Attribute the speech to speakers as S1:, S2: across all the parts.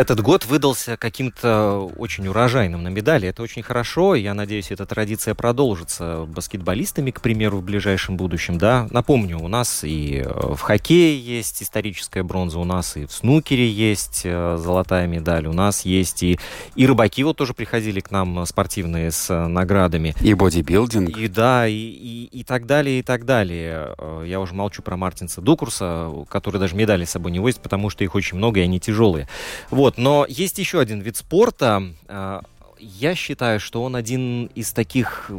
S1: Этот год выдался каким-то очень урожайным на медали. Это очень хорошо. Я надеюсь, эта традиция продолжится баскетболистами, к примеру, в ближайшем будущем. Да? Напомню, у нас и э, в хоккее есть историческая бронза, у нас и в снукере есть э, золотая медаль, у нас есть и, и рыбаки вот тоже приходили к нам э, спортивные с наградами.
S2: И бодибилдинг.
S1: И да, и, и, и так далее, и так далее. Я уже молчу про Мартинса Дукурса, который даже медали с собой не возит, потому что их очень много, и они тяжелые. Вот, но есть еще один вид спорта. Э, Я считаю, что он один из таких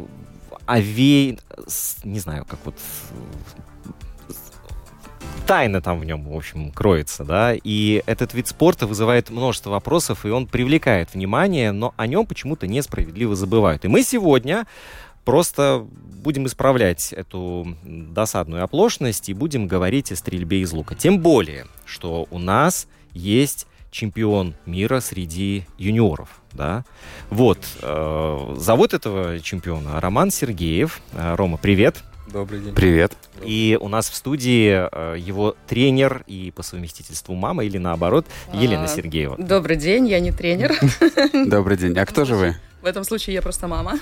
S1: овей... с- Не знаю, как вот... Тайна там в нем, в общем, кроется, да, и этот вид спорта вызывает множество вопросов, и он привлекает внимание, но о нем почему-то несправедливо забывают. И мы сегодня просто будем исправлять эту досадную оплошность и будем говорить о стрельбе из лука. Тем более, что у нас есть чемпион мира среди юниоров. Да? Вот, э, зовут этого чемпиона Роман Сергеев. Э, Рома, привет.
S3: Добрый день.
S2: Привет.
S1: И у нас в студии э, его тренер и по совместительству мама, или наоборот, Елена
S4: А,
S1: Сергеева.
S4: Добрый день, я не тренер.
S2: Добрый день. А кто же вы?
S4: В этом случае я просто мама.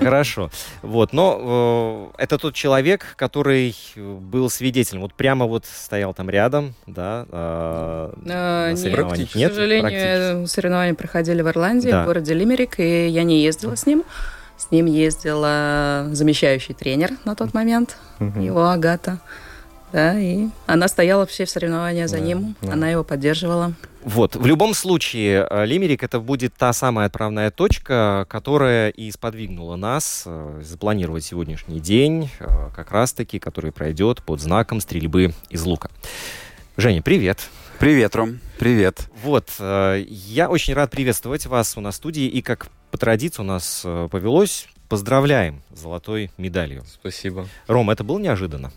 S1: Хорошо. Вот, но э, это тот человек, который был свидетелем. Вот прямо вот стоял там рядом, да. э,
S4: Э,
S1: на
S4: нет,
S1: соревнованиях
S4: к
S1: нет,
S4: сожалению,
S1: практически.
S4: э, соревнования проходили в Ирландии,
S1: Да.
S4: в городе Лимерик, и я не ездила с ним. С ним ездила замещающий тренер на тот момент, его Агата. Да, и она стояла все в соревнования за
S3: Да,
S4: ним,
S3: да.
S4: она его поддерживала.
S1: Вот, в любом случае, э, Лимерик это будет та самая отправная точка, которая и сподвигнула нас э, запланировать сегодняшний день, э, как раз-таки, который пройдет под знаком стрельбы из лука. Женя, привет.
S2: Привет, Ром. Привет.
S1: Вот, э, я очень рад приветствовать вас у нас в студии, и как по традиции у нас э, повелось, поздравляем с золотой медалью.
S3: Спасибо.
S1: Ром, это было неожиданно?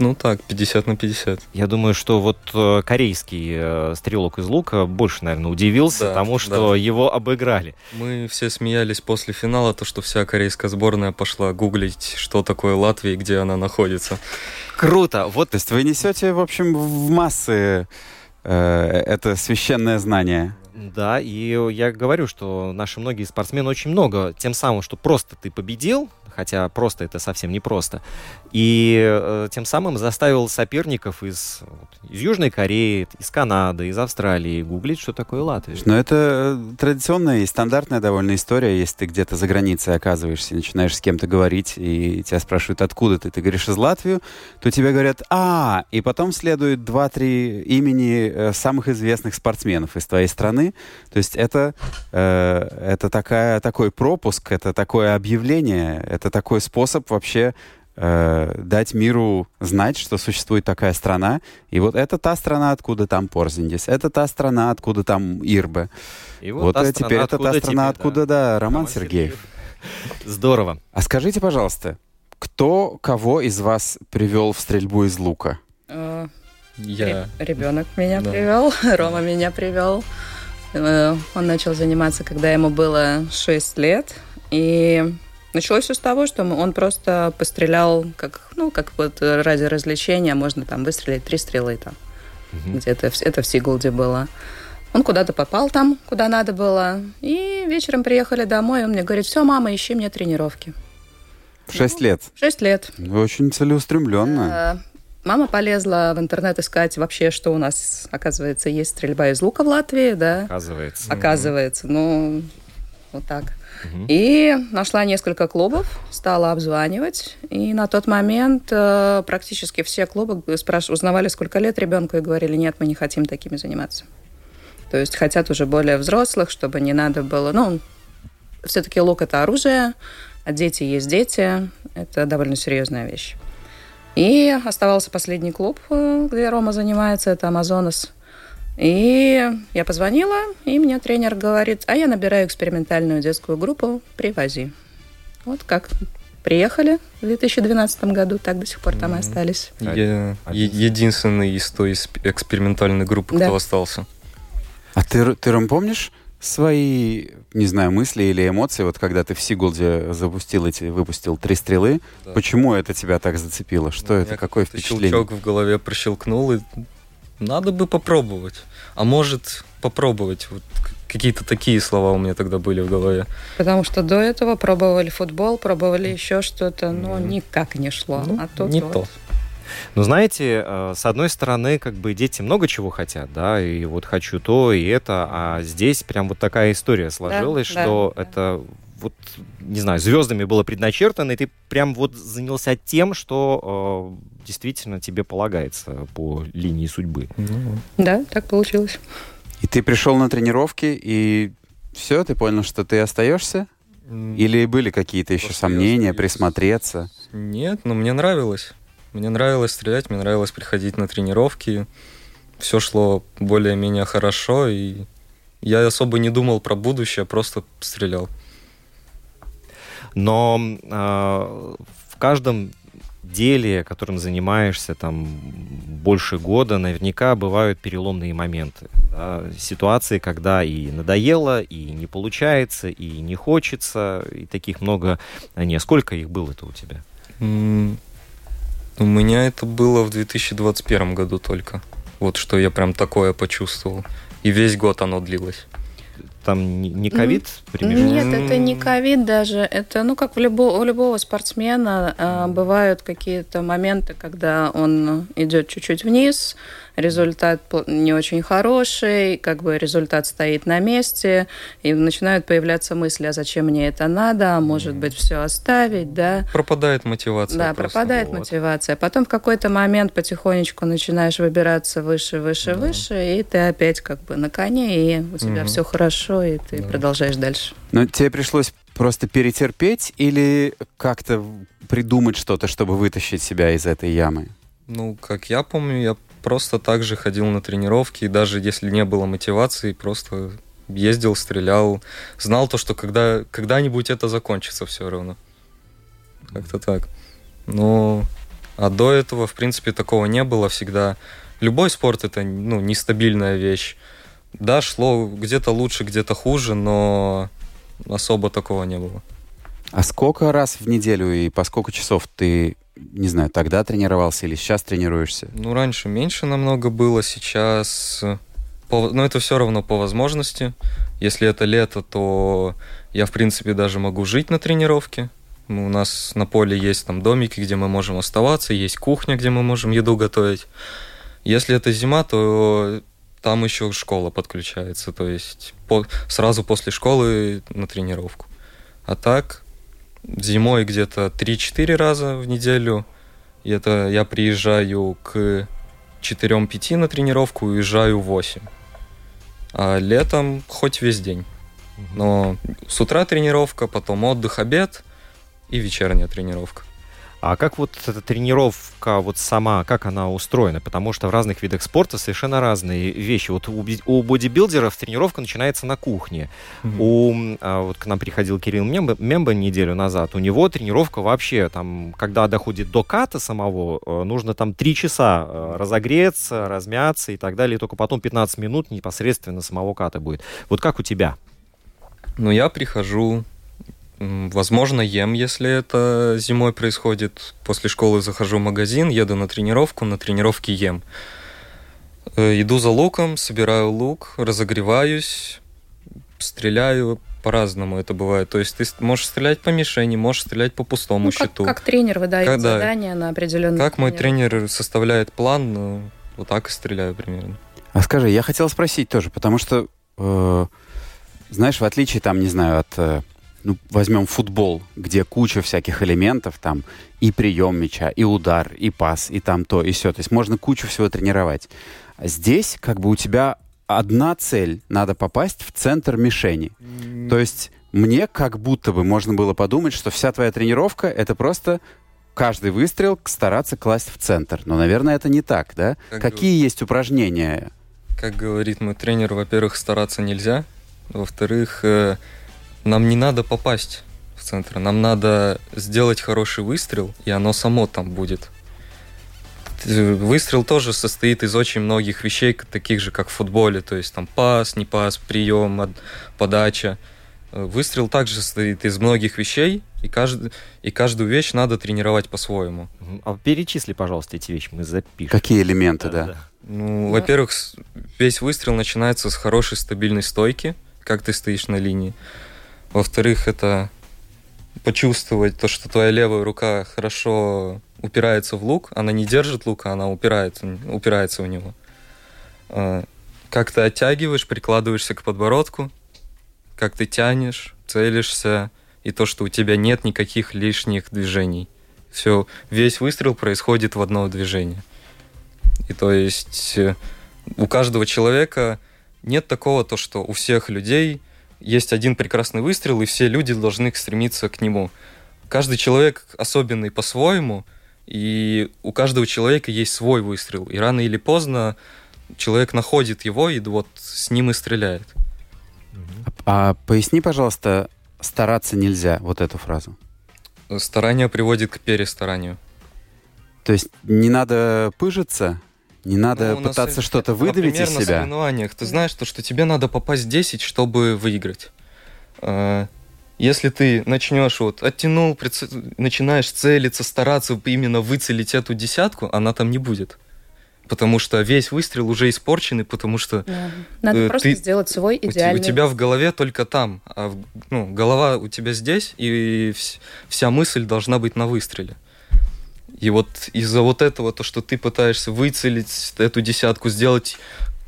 S3: Ну так, 50 на 50.
S1: Я думаю, что вот э, корейский э, стрелок из лука больше, наверное, удивился
S3: Да,
S1: тому, что
S3: да.
S1: его обыграли.
S3: Мы все смеялись после финала, то, что вся корейская сборная пошла гуглить, что такое Латвия и где она находится.
S1: Круто! Вот
S2: То есть вы несете, в общем, в массы э, это священное знание.
S1: Да, и я говорю, что наши многие спортсмены очень много, тем самым, что просто ты победил, хотя просто это совсем не просто, и э, тем самым заставил соперников из, из Южной Кореи, из Канады, из Австралии гуглить, что такое Латвия.
S2: Но это э, традиционная и стандартная довольно история, если ты где-то за границей оказываешься, начинаешь с кем-то говорить, и тебя спрашивают, откуда ты, ты говоришь из Латвии, то тебе говорят, а, и потом следует два-три имени э, самых известных спортсменов из твоей страны. То есть это, э, это такая, такой пропуск, это такое объявление, это такой способ вообще э, дать миру знать, что существует такая страна. И вот это та страна, откуда там Порзиндис, это та страна, откуда там Ирбе.
S1: И
S2: Вот,
S1: та
S2: э, теперь это та страна,
S1: тебе,
S2: откуда, да, Роман, Сергеев.
S1: Здорово.
S2: А скажите, пожалуйста, кто кого из вас привел в стрельбу из лука?
S4: Э,
S3: Я.
S4: Ребенок меня
S3: Да.
S4: привел, Рома меня привел. Э, Он начал заниматься, когда ему было 6 лет. И началось все с того, что он просто пострелял, как, ну, как вот ради развлечения, можно там выстрелить три стрелы там. Где-то в- это в Сигулде было. Он куда-то попал там, куда надо было. И вечером приехали домой, и он мне говорит, все, мама, ищи мне тренировки.
S2: В шесть лет.
S4: Шесть лет.
S2: Вы очень целеустремленно.
S4: Мама полезла в интернет искать вообще, что у нас, оказывается, есть стрельба из лука в Латвии, да.
S1: Оказывается.
S4: Оказывается, ну, вот так. И нашла несколько клубов, стала обзванивать. И на тот момент э, практически все клубы спраш... узнавали, сколько лет ребенку, и говорили, нет, мы не хотим такими заниматься. То есть хотят уже более взрослых, чтобы не надо было... Ну, все-таки лук – это оружие, а дети есть дети. Это довольно серьезная вещь. И оставался последний клуб, э, где Рома занимается, это Амазонос. И я позвонила, и мне тренер говорит, а я набираю экспериментальную детскую группу, привози. Вот как приехали в 2012 году, так до сих пор там и остались.
S3: Я е- единственный из той сп- экспериментальной группы,
S4: Да.
S3: кто остался.
S2: А ты, ты, Ром, помнишь свои, не знаю, мысли или эмоции, вот когда ты в Сигулде запустил эти, выпустил три стрелы,
S3: Да.
S2: почему это тебя так зацепило? Что
S3: Ну,
S2: это, какое впечатление?
S3: Щелчок в голове прощелкнул, и надо бы попробовать. А может, попробовать. Вот какие-то такие слова у меня тогда были в голове.
S4: Потому что до этого пробовали футбол, пробовали еще что-то, но
S3: Мгм.
S4: никак не шло.
S3: Ну,
S4: а тут
S3: не
S4: вот.
S3: то.
S1: Ну, знаете, э, с одной стороны, как бы дети много чего хотят, да, и вот хочу то, и это, а здесь прям вот такая история сложилась,
S4: да,
S1: что
S4: да.
S1: это вот, не знаю, звездами было предначертано, и ты прям вот занялся тем, что э, действительно тебе полагается по линии судьбы.
S3: Ну,
S4: Да, так получилось.
S2: И ты пришел на тренировки, и все, ты понял, что ты остаешься? Или были какие-то еще сомнения, присмотреться?
S3: Нет, но мне нравилось. Мне нравилось стрелять, мне нравилось приходить на тренировки. Все шло более-менее хорошо, и я особо не думал про будущее, просто стрелял.
S1: Но э, в каждом деле, которым занимаешься там больше года, наверняка бывают переломные моменты. да, ситуации, когда и надоело, и не получается, и не хочется, и таких много. А не, сколько их было-то у тебя?
S3: У меня это было в 2021 году только. Вот что я прям такое почувствовал. И весь год оно длилось.
S1: Там не- ковид примешан?
S4: Нет, это не ковид даже. Это, ну, как в любо- у любого спортсмена а, бывают какие-то моменты, когда он идет чуть-чуть вниз, результат не очень хороший, как бы результат стоит на месте, и начинают появляться мысли, а зачем мне это надо, а может быть все оставить, да.
S3: Пропадает мотивация.
S4: Да,
S3: просто.
S4: пропадает
S1: вот.
S4: мотивация. Потом в какой-то момент потихонечку начинаешь выбираться выше, выше, выше, и ты опять как бы на коне, и у тебя
S3: Мгм.
S4: все хорошо, и ты
S3: Да.
S4: продолжаешь дальше.
S2: Но тебе пришлось просто перетерпеть или как-то придумать что-то, чтобы вытащить себя из этой ямы?
S3: Ну, как я помню, я просто так же ходил на тренировки, и даже если не было мотивации, просто ездил, стрелял. Знал то, что когда, когда-нибудь это закончится все равно. Как-то так. Ну, а до этого, в принципе, такого не было всегда. Любой спорт это ну, нестабильная вещь. Да, шло где-то лучше, где-то хуже, но особо такого не было.
S2: А сколько раз в неделю и по сколько часов ты, не знаю, тогда тренировался или сейчас тренируешься?
S3: Ну, раньше меньше намного было, сейчас... по- но это все равно по возможности. Если это лето, то я, в принципе, даже могу жить на тренировке. Ну, У нас на поле есть там домики, где мы можем оставаться, есть кухня, где мы можем еду готовить. Если это зима, то там еще школа подключается, то есть по- сразу после школы на тренировку. А так, зимой где-то 3-4 раза в неделю. И это я приезжаю к 4-5 на тренировку, уезжаю в 8. А летом хоть весь день. Но с утра тренировка, потом отдых, обед и вечерняя тренировка.
S1: А как вот эта тренировка вот сама, как она устроена? Потому что в разных видах спорта совершенно разные вещи. Вот у, у бодибилдеров тренировка начинается на кухне. У, м, а, вот к нам приходил Кирилл Мемба, Мемба неделю назад. У него тренировка вообще, там, когда доходит до ката самого, э, нужно там 3 часа э, разогреться, размяться и так далее. И только потом 15 минут непосредственно самого ката будет. Вот как у тебя?
S3: Но я прихожу, возможно, ем, если это зимой происходит. После школы захожу в магазин, еду на тренировку, на тренировке ем. Э, Иду за луком, собираю лук, разогреваюсь, стреляю по-разному это бывает. То есть ты можешь стрелять по мишени, можешь стрелять по пустому
S4: Ну, как,
S3: щиту.
S4: как тренер выдает
S3: Как- да.
S4: задания на определенный
S3: Как мой тренер составляет план, ну, вот так и стреляю примерно.
S2: А скажи, я хотел спросить тоже, потому что, э, знаешь, в отличие там, не знаю, от э, ну, возьмем футбол, где куча всяких элементов, там и прием мяча, и удар, и пас, и там то, и все. То есть можно кучу всего тренировать. Здесь как бы у тебя одна цель, надо попасть в центр мишени. То есть мне как будто бы можно было подумать, что вся твоя тренировка это просто каждый выстрел стараться класть в центр. Но, наверное, это не так, да?
S3: Как
S2: Какие
S3: бы-
S2: есть упражнения?
S3: Как говорит мой тренер, во-первых, стараться нельзя. Во-вторых, э, нам не надо попасть в центр. Нам надо сделать хороший выстрел, и оно само там будет. Выстрел тоже состоит из очень многих вещей, таких же, как в футболе. То есть там пас, не пас, прием, подача. Э, Выстрел также состоит из многих вещей, и, кажд... и каждую вещь надо тренировать по-своему.
S1: А перечисли, пожалуйста, эти вещи, мы запишем.
S2: Какие элементы, да?
S3: Ну, во-первых, с- весь выстрел начинается с хорошей стабильной стойки, как ты стоишь на линии. Во-вторых, это почувствовать то, что твоя левая рука хорошо упирается в лук. Она не держит лука, она упирается, упирается в него. А, Как ты оттягиваешь, прикладываешься к подбородку, как ты тянешь, целишься, и то, что у тебя нет никаких лишних движений. Все, весь выстрел происходит в одно движение. И то есть э, у каждого человека нет такого, то, что у всех людей есть один прекрасный выстрел, и все люди должны стремиться к нему. Каждый человек особенный по-своему, и у каждого человека есть свой выстрел. И рано или поздно человек находит его, и вот с ним и стреляет.
S2: А поясни, пожалуйста, стараться нельзя, вот эту фразу.
S3: Старание приводит к перестаранию.
S2: То есть не надо пыжиться, не надо
S3: Ну, на
S2: пытаться что-то выдавить
S3: Например,
S2: из
S3: на
S2: себя.
S3: соревнованиях ты знаешь, то, что тебе надо попасть 10, чтобы выиграть. А, Если ты начнешь вот оттянул, приц- начинаешь целиться, стараться именно выцелить эту десятку, она там не будет. Потому что весь выстрел уже испорченный, потому что
S4: Да. Надо
S3: Э,
S4: просто
S3: ты-
S4: сделать свой идеальный.
S3: у тебя в голове только там, а в- ну, голова у тебя здесь, и вс- вся мысль должна быть на выстреле. И вот из-за вот этого, то, что ты пытаешься выцелить эту десятку, сделать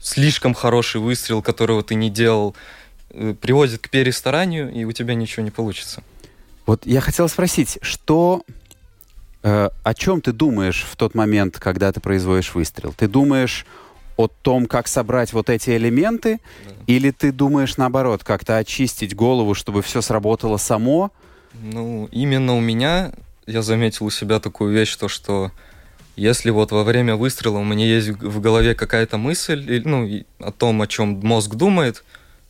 S3: слишком хороший выстрел, которого ты не делал, э, приводит к перестаранию, и у тебя ничего не получится.
S2: Вот я хотел спросить, что, э, о чем ты думаешь в тот момент, когда ты производишь выстрел? Ты думаешь о том, как собрать вот эти элементы,
S3: Да.
S2: или ты думаешь наоборот, как-то очистить голову, чтобы все сработало само?
S3: Ну, именно у меня я заметил у себя такую вещь, то что если вот во время выстрела у меня есть в голове какая-то мысль, ну, о том, о чем мозг думает,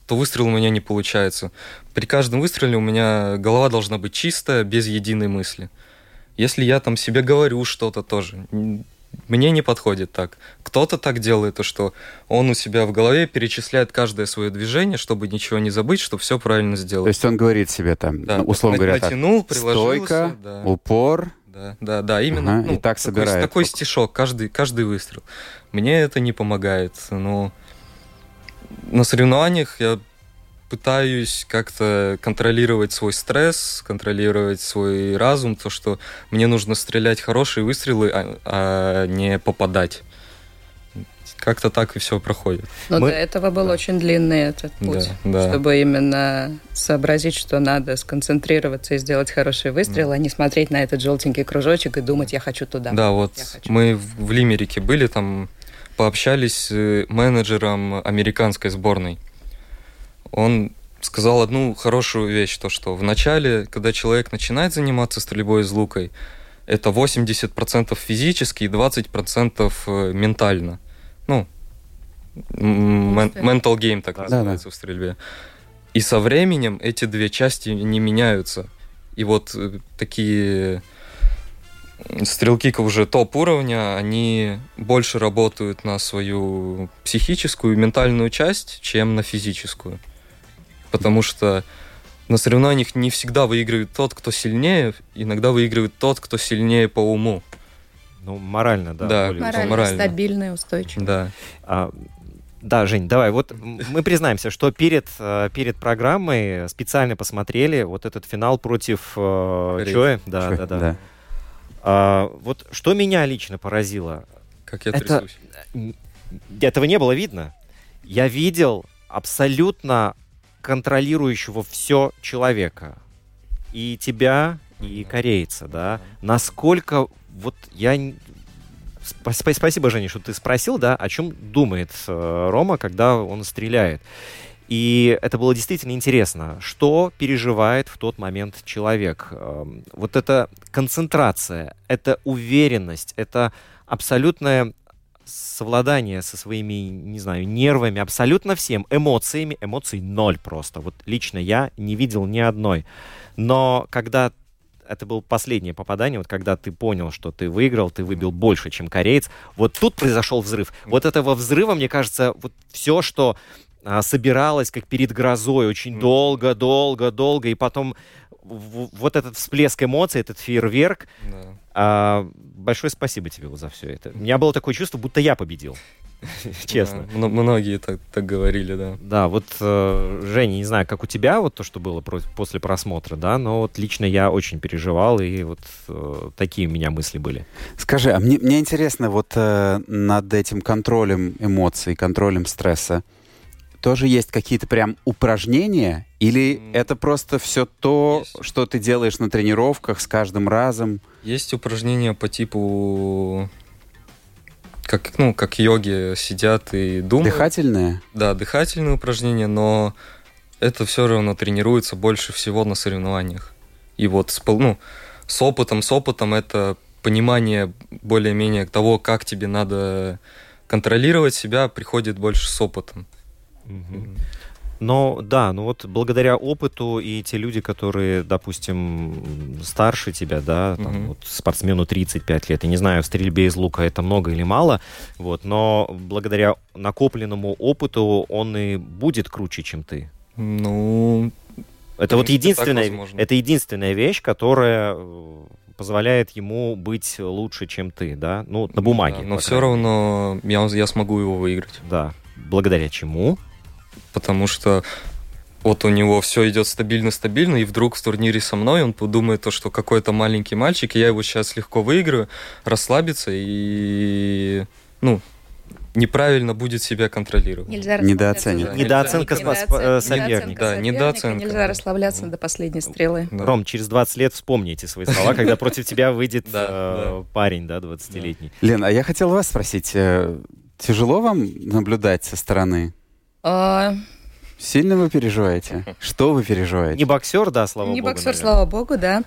S3: то выстрел у меня не получается. При каждом выстреле у меня голова должна быть чистая, без единой мысли. Если я там себе говорю что-то тоже, мне не подходит так. Кто-то так делает, то что он у себя в голове перечисляет каждое свое движение, чтобы ничего не забыть, чтобы все правильно сделать.
S2: То есть он говорит себе там,
S3: Да,
S2: ну, условно говоря, так,
S3: натянул, приложился,
S2: стойка,
S3: да.
S2: упор,
S3: Да, да, да, именно.
S2: Ага,
S3: ну,
S2: и так
S3: такой-
S2: собирает.
S3: Такой стишок, каждый, каждый выстрел. Мне это не помогает. Но на соревнованиях я пытаюсь как-то контролировать свой стресс, контролировать свой разум, то, что мне нужно стрелять хорошие выстрелы, а, а не попадать. Как-то так и все проходит.
S4: Но
S1: Мы-
S4: для этого был очень длинный этот
S3: Да,
S4: путь,
S3: да.
S4: чтобы именно сообразить, что надо сконцентрироваться и сделать хороший выстрел, а не смотреть на этот желтенький кружочек и думать, я хочу туда.
S3: Да, вот
S4: хочу.
S3: мы в в Лимерике были, там пообщались с э, менеджером американской сборной. Он сказал одну хорошую вещь, то что в начале, когда человек начинает заниматься стрельбой из лука, это 80% физически и 20% э, ментально. Ну, mental game так
S1: Да,
S3: называется в стрельбе. И со временем эти две части не меняются. И вот э, такие стрелки уже топ уровня, они больше работают на свою психическую и ментальную часть, чем на физическую. Потому что на соревнованиях не всегда выигрывает тот, кто сильнее, иногда выигрывает тот, кто сильнее по уму.
S1: Ну, морально, да.
S3: Да,
S1: более
S4: Морально,
S3: морально.
S4: стабильный, устойчивый.
S3: Да.
S1: А, да, Жень, давай. Вот мы признаемся, что перед, э, перед программой специально посмотрели вот этот финал против э. Чоэ. Да,
S2: Чё,
S1: да, да. А, вот что меня лично поразило,
S3: Как я
S1: Это-
S3: трясусь.
S1: этого не было видно. Я видел абсолютно контролирующего все человека. и тебя, и корейца, да, насколько вот я Спасибо, Женя, что ты спросил, да, о чем думает э, Рома, когда он стреляет. И это было действительно интересно, что переживает в тот момент человек. Эм, Вот эта концентрация, это уверенность, это абсолютное совладание со своими, не знаю, нервами, абсолютно всем, эмоциями, эмоций ноль просто. Вот лично я не видел ни одной. Но когда это было последнее попадание, вот когда ты понял, что ты выиграл, ты выбил больше, чем кореец, вот тут произошел взрыв. Вот этого взрыва, мне кажется, вот все, что а, собиралось как перед грозой очень долго, долго, долго, и потом вот этот всплеск эмоций, этот фейерверк,
S3: Да.
S1: А, большое спасибо тебе вот за все это. У меня было такое чувство, будто я победил. Честно.
S3: Да, мно- многие так, так говорили, да.
S1: Да, вот, э, Женя, не знаю, как у тебя вот то, что было про- после просмотра, да, но вот лично я очень переживал, и вот э, такие у меня мысли были.
S2: Скажи, а мне, мне интересно, вот э, над этим контролем эмоций, контролем стресса, тоже есть какие-то прям упражнения? Или это просто все то,
S3: Есть.
S2: что ты делаешь на тренировках с каждым разом?
S3: Есть упражнения по типу как, ну, как йоги сидят и думают.
S2: Дыхательное?
S3: Да, дыхательные упражнения, но это все равно тренируется больше всего на соревнованиях. И вот с, ну, с опытом, с опытом это понимание более-менее того, как тебе надо контролировать себя, приходит больше с опытом.
S1: Но да, ну вот благодаря опыту и те люди, которые, допустим, старше тебя, да, там,
S3: Мгм.
S1: вот спортсмену 35 лет, я не знаю, в стрельбе из лука это много или мало, вот, но благодаря накопленному опыту он и будет круче, чем ты.
S3: Ну,
S1: Это вот единственная, это единственная вещь, которая э, позволяет ему быть лучше, чем ты, да, ну на бумаге.
S3: да, но все равно я, я смогу его выиграть.
S1: Да. Благодаря чему?
S3: Потому что вот у него все идет стабильно-стабильно, и вдруг в турнире со мной он подумает то, что какой-то маленький мальчик, и я его сейчас легко выиграю, расслабится и, ну, неправильно будет себя контролировать.
S4: Нельзя
S2: Недооценивать.
S1: Недооценка
S4: Недооценка
S1: э,
S4: соперника.
S3: Да, недооценка.
S4: Нельзя расслабляться до последней стрелы.
S3: Да.
S1: Ром, через 20 лет вспомни эти свои слова, когда против тебя выйдет э, парень, да, 20-летний.
S2: Лен, а я хотел вас спросить, э, тяжело вам наблюдать со стороны?
S4: А,
S2: Сильно вы переживаете? Что вы переживаете?
S1: Не боксер, да, слава
S4: Не
S1: богу.
S4: боксер,
S1: наверное.
S4: слава богу, да.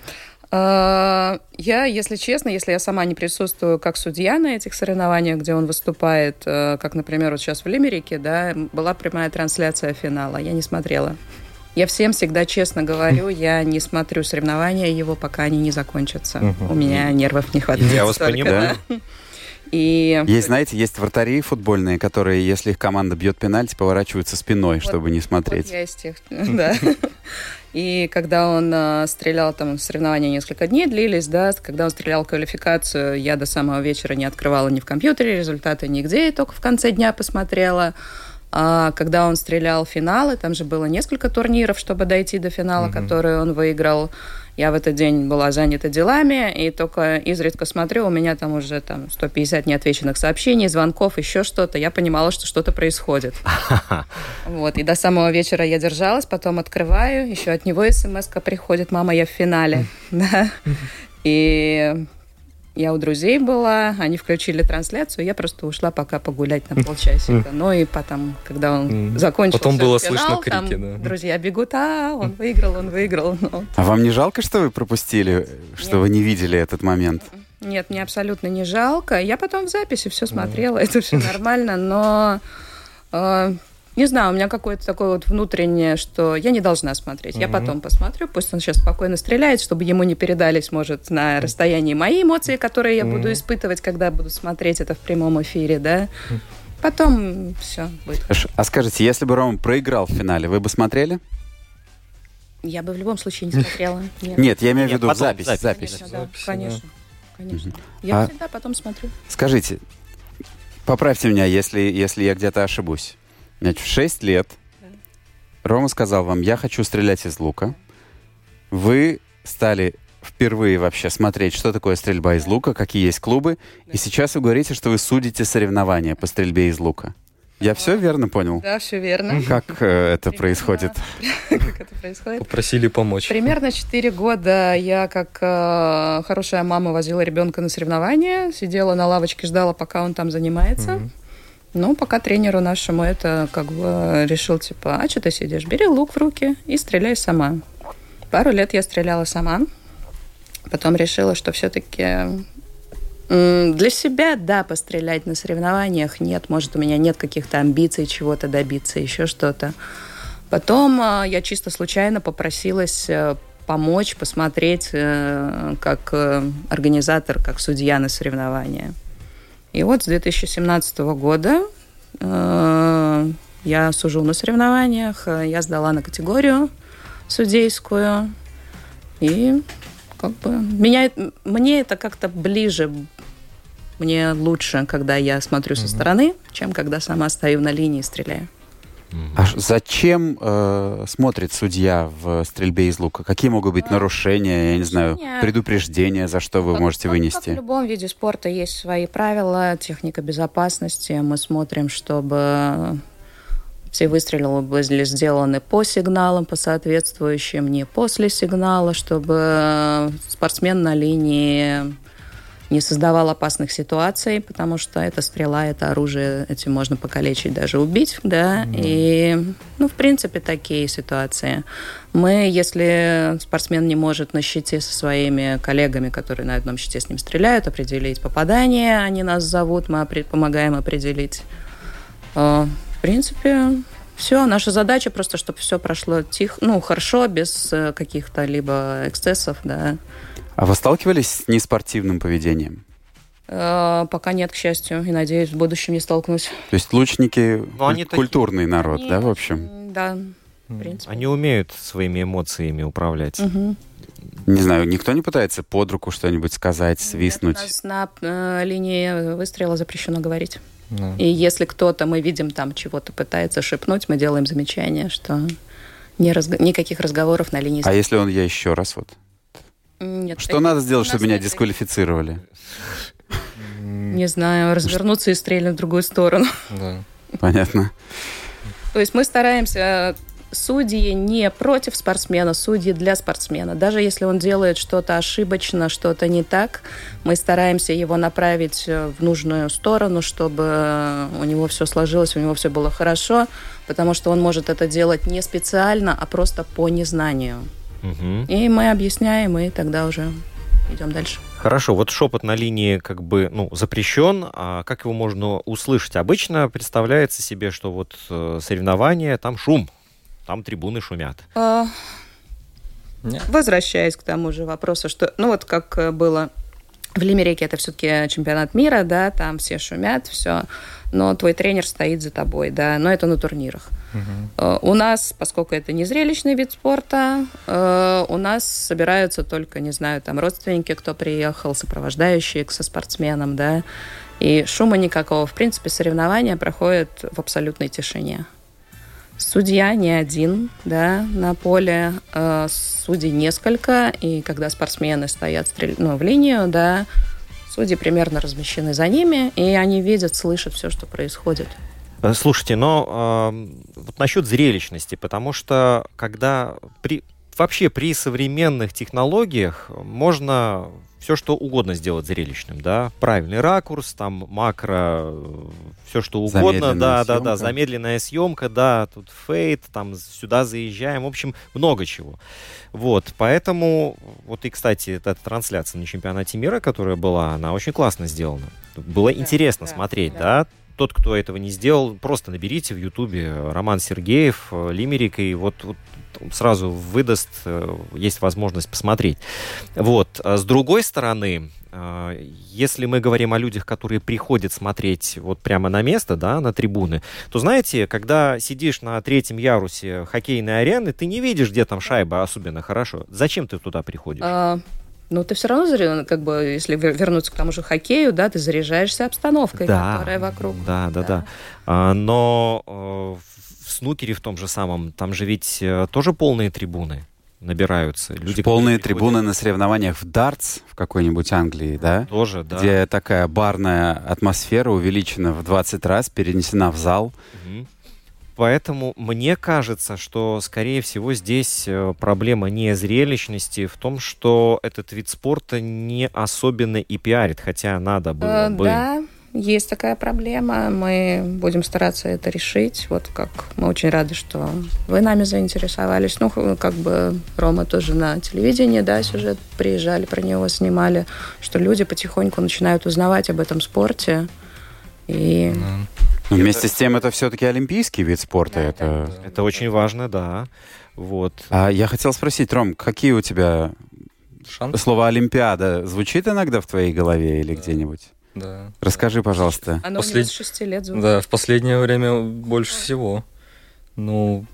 S4: А, Я, если честно, если я сама не присутствую как судья на этих соревнованиях, где он выступает, э, как, например, вот сейчас в Лимерике, да, была прямая трансляция финала, я не смотрела. Я всем всегда честно говорю, я не смотрю соревнования его, пока они не закончатся. У меня нервов не хватает.
S1: Я вас понимаю.
S4: да. И
S2: Есть, знаете, есть вратари футбольные, которые, если их команда бьет пенальти, поворачиваются спиной, чтобы не
S4: Вот
S2: смотреть.
S4: я из тех, да. И когда он а, стрелял, там соревнования несколько дней длились, да, когда он стрелял квалификацию, я до самого вечера не открывала ни в компьютере результаты нигде, и только в конце дня посмотрела. А когда он стрелял финалы, там же было несколько турниров, чтобы дойти до финала, который он выиграл. Я в этот день была занята делами, и только изредка смотрю, у меня там уже там 150 неотвеченных сообщений, звонков, еще что-то. Я понимала, что что-то происходит. Вот, и до самого вечера я держалась, потом открываю, еще от него смс приходит, мама, я в финале. И я у друзей была, они включили трансляцию, я просто ушла пока погулять на полчасика. Ну и потом, когда он
S3: Мгм.
S4: закончился
S3: Потом было
S4: финал,
S3: слышно
S4: там
S3: крики, да.
S4: друзья бегут, а, он выиграл, он выиграл. Ну,
S2: А вам не жалко, что вы пропустили, что
S4: Нет.
S2: вы не видели этот момент?
S4: Нет, мне абсолютно не жалко. Я потом в записи все смотрела, это все нормально, но э, не знаю, у меня какое-то такое вот внутреннее, что я не должна смотреть. Я потом посмотрю, пусть он сейчас спокойно стреляет, чтобы ему не передались, может, на расстоянии мои эмоции, которые я буду испытывать, когда буду смотреть это в прямом эфире, да. Потом все будет.
S2: А скажите, если бы Рома проиграл в финале, вы бы смотрели?
S4: Я бы в любом случае не смотрела. Нет.
S2: Нет, я имею в виду запись.
S1: запись.
S2: запись.
S4: Конечно, да,
S3: Записи,
S4: конечно. Конечно. Я
S2: А-
S4: всегда потом смотрю.
S2: Скажите, поправьте меня, если, если я где-то ошибусь. Значит, в 6 лет Рома сказал вам, я хочу стрелять из лука. Вы стали впервые вообще смотреть, что такое стрельба из лука, какие есть клубы. И сейчас вы говорите, что вы судите соревнования по стрельбе из лука. Я все верно понял?
S4: Да, все верно.
S2: Как э, это происходит?
S4: Как это происходит?
S3: Попросили помочь.
S4: Примерно 4 года я, как э, хорошая мама, возила ребенка на соревнования, сидела на лавочке, ждала, пока он там занимается. Ну, пока тренеру нашему это как бы решил, типа, а что ты сидишь? Бери лук в руки и стреляй сама. Пару лет я стреляла сама. Потом решила, что все-таки для себя, да, пострелять на соревнованиях нет. Может, у меня нет каких-то амбиций чего-то добиться, еще что-то. Потом а, я чисто случайно попросилась э, помочь, посмотреть, э, как э, организатор, как судья на соревнования. И вот с 2017 года э, я сужу на соревнованиях, э, я сдала на категорию судейскую, и как бы меня, мне это как-то ближе, мне лучше, когда я смотрю со стороны, чем когда сама стою на линии и стреляю.
S2: А зачем э, смотрит судья в стрельбе из лука? Какие могут быть нарушения, я не знаю, предупреждения, за что вы
S4: Как-
S2: можете
S4: как-
S2: вынести?
S4: Как в любом виде спорта есть свои правила, техника безопасности. Мы смотрим, чтобы все выстрелы были сделаны по сигналам, по соответствующим, не после сигнала, чтобы спортсмен на линии не создавал опасных ситуаций, потому что это стрела, это оружие, этим можно покалечить, даже убить, да, и, ну, в принципе, такие ситуации. Мы, если спортсмен не может на щите со своими коллегами, которые на одном щите с ним стреляют, определить попадание, они нас зовут, мы помогаем определить. Э, В принципе, все. Наша задача просто, чтобы все прошло тихо, ну, хорошо, без э, каких-то либо эксцессов, да.
S2: А вы сталкивались с неспортивным поведением?
S4: Э, Пока нет, к счастью, и надеюсь, в будущем не столкнусь.
S2: То есть лучники
S1: Ну, они
S2: куль-
S1: такие.
S2: культурный народ,
S4: Они-
S2: да, в общем?
S4: Да, в принципе.
S1: Они умеют своими эмоциями управлять.
S4: Мгм.
S2: Не знаю, никто не пытается под руку что-нибудь сказать,
S4: Нет,
S2: свистнуть?
S4: у нас на э, линии выстрела запрещено говорить.
S3: Да.
S4: И если кто-то, мы видим, там чего-то пытается шепнуть, мы делаем замечание, что не разго- никаких разговоров на линии.
S2: А если он я еще раз вот?
S4: Нет,
S2: Что надо сделать, чтобы меня дисквалифицировали?
S4: Не знаю, развернуться и стрельнуть в другую сторону.
S3: Да.
S2: Понятно.
S4: То есть мы стараемся судьи не против спортсмена, судьи для спортсмена. Даже если он делает что-то ошибочно, что-то не так, мы стараемся его направить э, в нужную сторону, чтобы у него все сложилось, у него все было хорошо, потому что он может это делать не специально, а просто по незнанию.
S1: Мгм.
S4: И мы объясняем, и тогда уже идем дальше.
S1: Хорошо, вот шепот на линии как бы ну, запрещен, а как его можно услышать? Обычно представляется себе, что вот э, соревнования, там шум, там трибуны шумят.
S4: А. Возвращаясь к тому же вопросу, что, ну вот как э, было в Лимерике, это все-таки чемпионат мира, да, там все шумят, все, но твой тренер стоит за тобой, да, но это на турнирах. Э, У нас, поскольку это не зрелищный вид спорта, э, у нас собираются только, не знаю, там родственники, кто приехал, сопровождающие со спортсменом, да, и шума никакого. В принципе, соревнования проходят в абсолютной тишине. Судья не один, да, на поле, э, судей несколько, и когда спортсмены стоят стрель- ну, в линию, да, судьи примерно размещены за ними, и они видят, слышат все, что происходит.
S1: Э, Слушайте, но э, вот насчет зрелищности, потому что когда при вообще при современных технологиях можно все что угодно сделать зрелищным, да, правильный ракурс, там макро, все что угодно, да, да, да,
S2: съемка.
S1: замедленная съемка, да, тут фейт, там сюда заезжаем, в общем, много чего. Вот, поэтому, вот и, кстати, эта трансляция на чемпионате мира, которая была, она очень классно сделана. Было интересно
S4: да,
S1: смотреть,
S4: да.
S1: да, тот, кто этого не сделал, просто наберите в Ютубе Роман Сергеев, Лимерик, и вот, вот сразу выдаст, э, есть возможность посмотреть. Вот. А С другой стороны, э, если мы говорим о людях, которые приходят смотреть вот прямо на место, да, на трибуны, то знаете, когда сидишь на третьем ярусе хоккейной арены, ты не видишь, где там шайба особенно хорошо. Зачем ты туда приходишь?
S4: А, ну, ты все равно, как бы, если вер- вернуться к тому же хоккею, да, ты заряжаешься обстановкой, которая вокруг.
S1: Да, да, да. А, но э, снукере в том же самом, там же ведь э, тоже полные трибуны. набираются. Люди,
S2: Полные трибуны на соревнованиях в дартс в какой-нибудь Англии, да?
S1: Тоже, да.
S2: Где такая барная атмосфера увеличена в 20 раз, перенесена в зал.
S1: Поэтому мне кажется, что, скорее всего, здесь э, проблема не зрелищности, в том, что этот вид спорта не особенно и пиарит, хотя надо было
S4: Э,
S1: бы.
S4: Да, есть такая проблема. Мы будем стараться это решить. Вот как мы очень рады, что вы нами заинтересовались. Ну, как бы Рома тоже на телевидении, да, сюжет приезжали, про него снимали, что люди потихоньку начинают узнавать об этом спорте. И
S3: Да.
S2: Но вместе с тем это все-таки олимпийский вид спорта.
S4: Да,
S2: это...
S1: Это очень важно, да. Вот.
S2: А я хотел спросить, Ром, какие у тебя
S3: Шанс?
S2: слово Олимпиада звучит иногда в твоей голове или где-нибудь?
S3: Да.
S2: Расскажи, пожалуйста.
S4: оно у него
S3: Послед-
S4: с шести лет звучит.
S3: Да, в последнее время больше всего. Ну,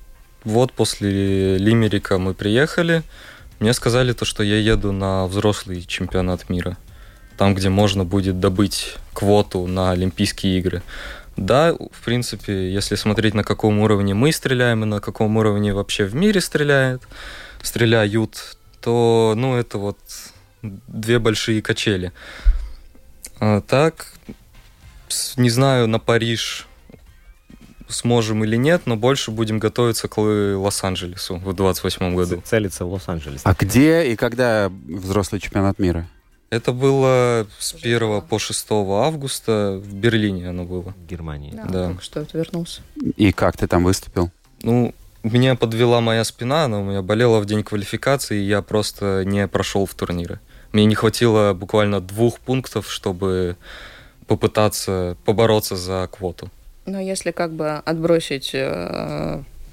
S3: вот после Лимерика мы приехали. Мне сказали то, что я еду на взрослый чемпионат мира. Там, где можно будет добыть квоту на Олимпийские игры. Да, в принципе, если смотреть, на каком уровне мы стреляем и на каком уровне вообще в мире стреляет, стреляют, то, ну, это вот две большие качели. А так, не знаю, на Париж сможем или нет, но больше будем готовиться к Лос-Анджелесу в 28 году.
S1: Ц- Целится в Лос-Анджелес.
S2: А где и когда взрослый чемпионат мира?
S3: Это было с 1 по 6 августа в Берлине оно было.
S1: в Германии.
S4: Да,
S3: Да.
S4: только что вернулся.
S2: И как ты там выступил?
S3: Ну, меня подвела моя спина, она у меня болела в день квалификации, и я просто не прошел в турниры. Мне не хватило буквально двух пунктов, чтобы попытаться побороться за квоту.
S4: Но если как бы отбросить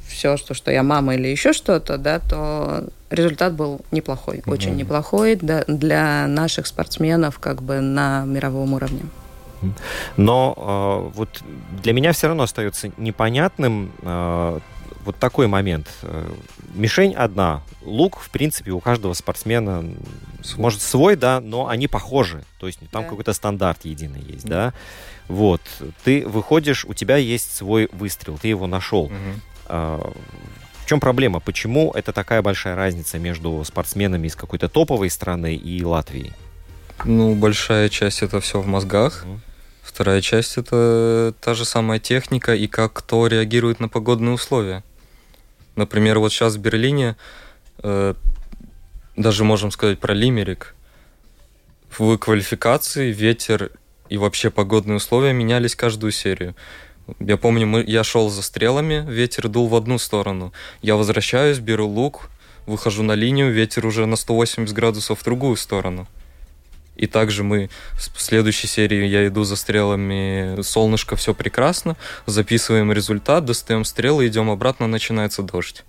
S4: все, что, что я мама или еще что-то, да, то результат был неплохой, очень
S3: Мгм.
S4: неплохой да, для наших спортсменов как бы на мировом уровне.
S1: Но э, вот для меня все равно остается непонятным э, вот такой момент. Мишень одна. Лук, в принципе, у каждого спортсмена, м, может, свой, да, но они похожи. То есть там
S4: Да.
S1: какой-то стандарт единый есть, да. Вот. Ты выходишь, у тебя есть свой выстрел, ты его нашел.
S3: Мгм.
S1: А, В чем проблема? Почему это такая большая разница между спортсменами из какой-то топовой страны и Латвии?
S3: Ну, большая часть это все в мозгах.
S1: Мгм.
S3: Вторая часть это та же самая техника и как кто реагирует на погодные условия. Например, вот сейчас в Берлине, э, даже можем сказать про Лимерик, в квалификации ветер и вообще погодные условия менялись каждую серию. Я помню, мы, я шел за стрелами, ветер дул в одну сторону. Я возвращаюсь, беру лук, выхожу на линию, ветер уже на 180 градусов в другую сторону. И также мы в следующей серии я иду за стрелами, солнышко, все прекрасно, записываем результат, достаем стрелы, идем обратно, начинается дождь.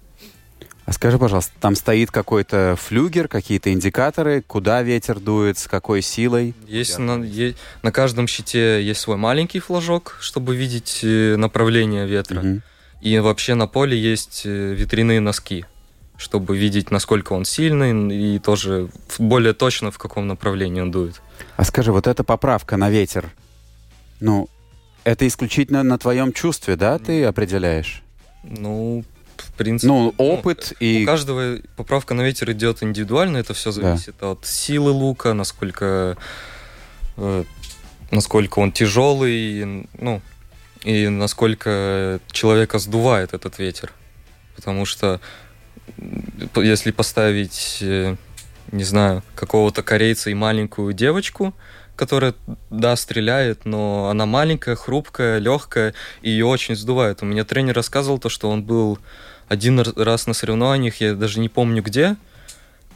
S2: А скажи, пожалуйста, там стоит какой-то флюгер, какие-то индикаторы, куда ветер дует, с какой силой?
S3: Есть на, е- на каждом щите есть свой маленький флажок, чтобы видеть э, направление ветра.
S2: Мгм.
S3: И вообще на поле есть э, ветряные носки, чтобы видеть, насколько он сильный и тоже более точно, в каком направлении он дует.
S2: А скажи, вот эта поправка на ветер, ну, это исключительно на твоем чувстве, да, ты определяешь?
S3: Ну, в принципе...
S2: Ну, опыт
S3: У
S2: и...
S3: каждого поправка на ветер идет индивидуально, это все зависит от силы лука, насколько, э, насколько он тяжелый, ну, и насколько человека сдувает этот ветер. Потому что если поставить, э, не знаю, какого-то корейца и маленькую девочку, которая, да, стреляет, но она маленькая, хрупкая, легкая, и ее очень сдувает. У меня тренер рассказывал то, что он был один раз на соревнованиях, я даже не помню где,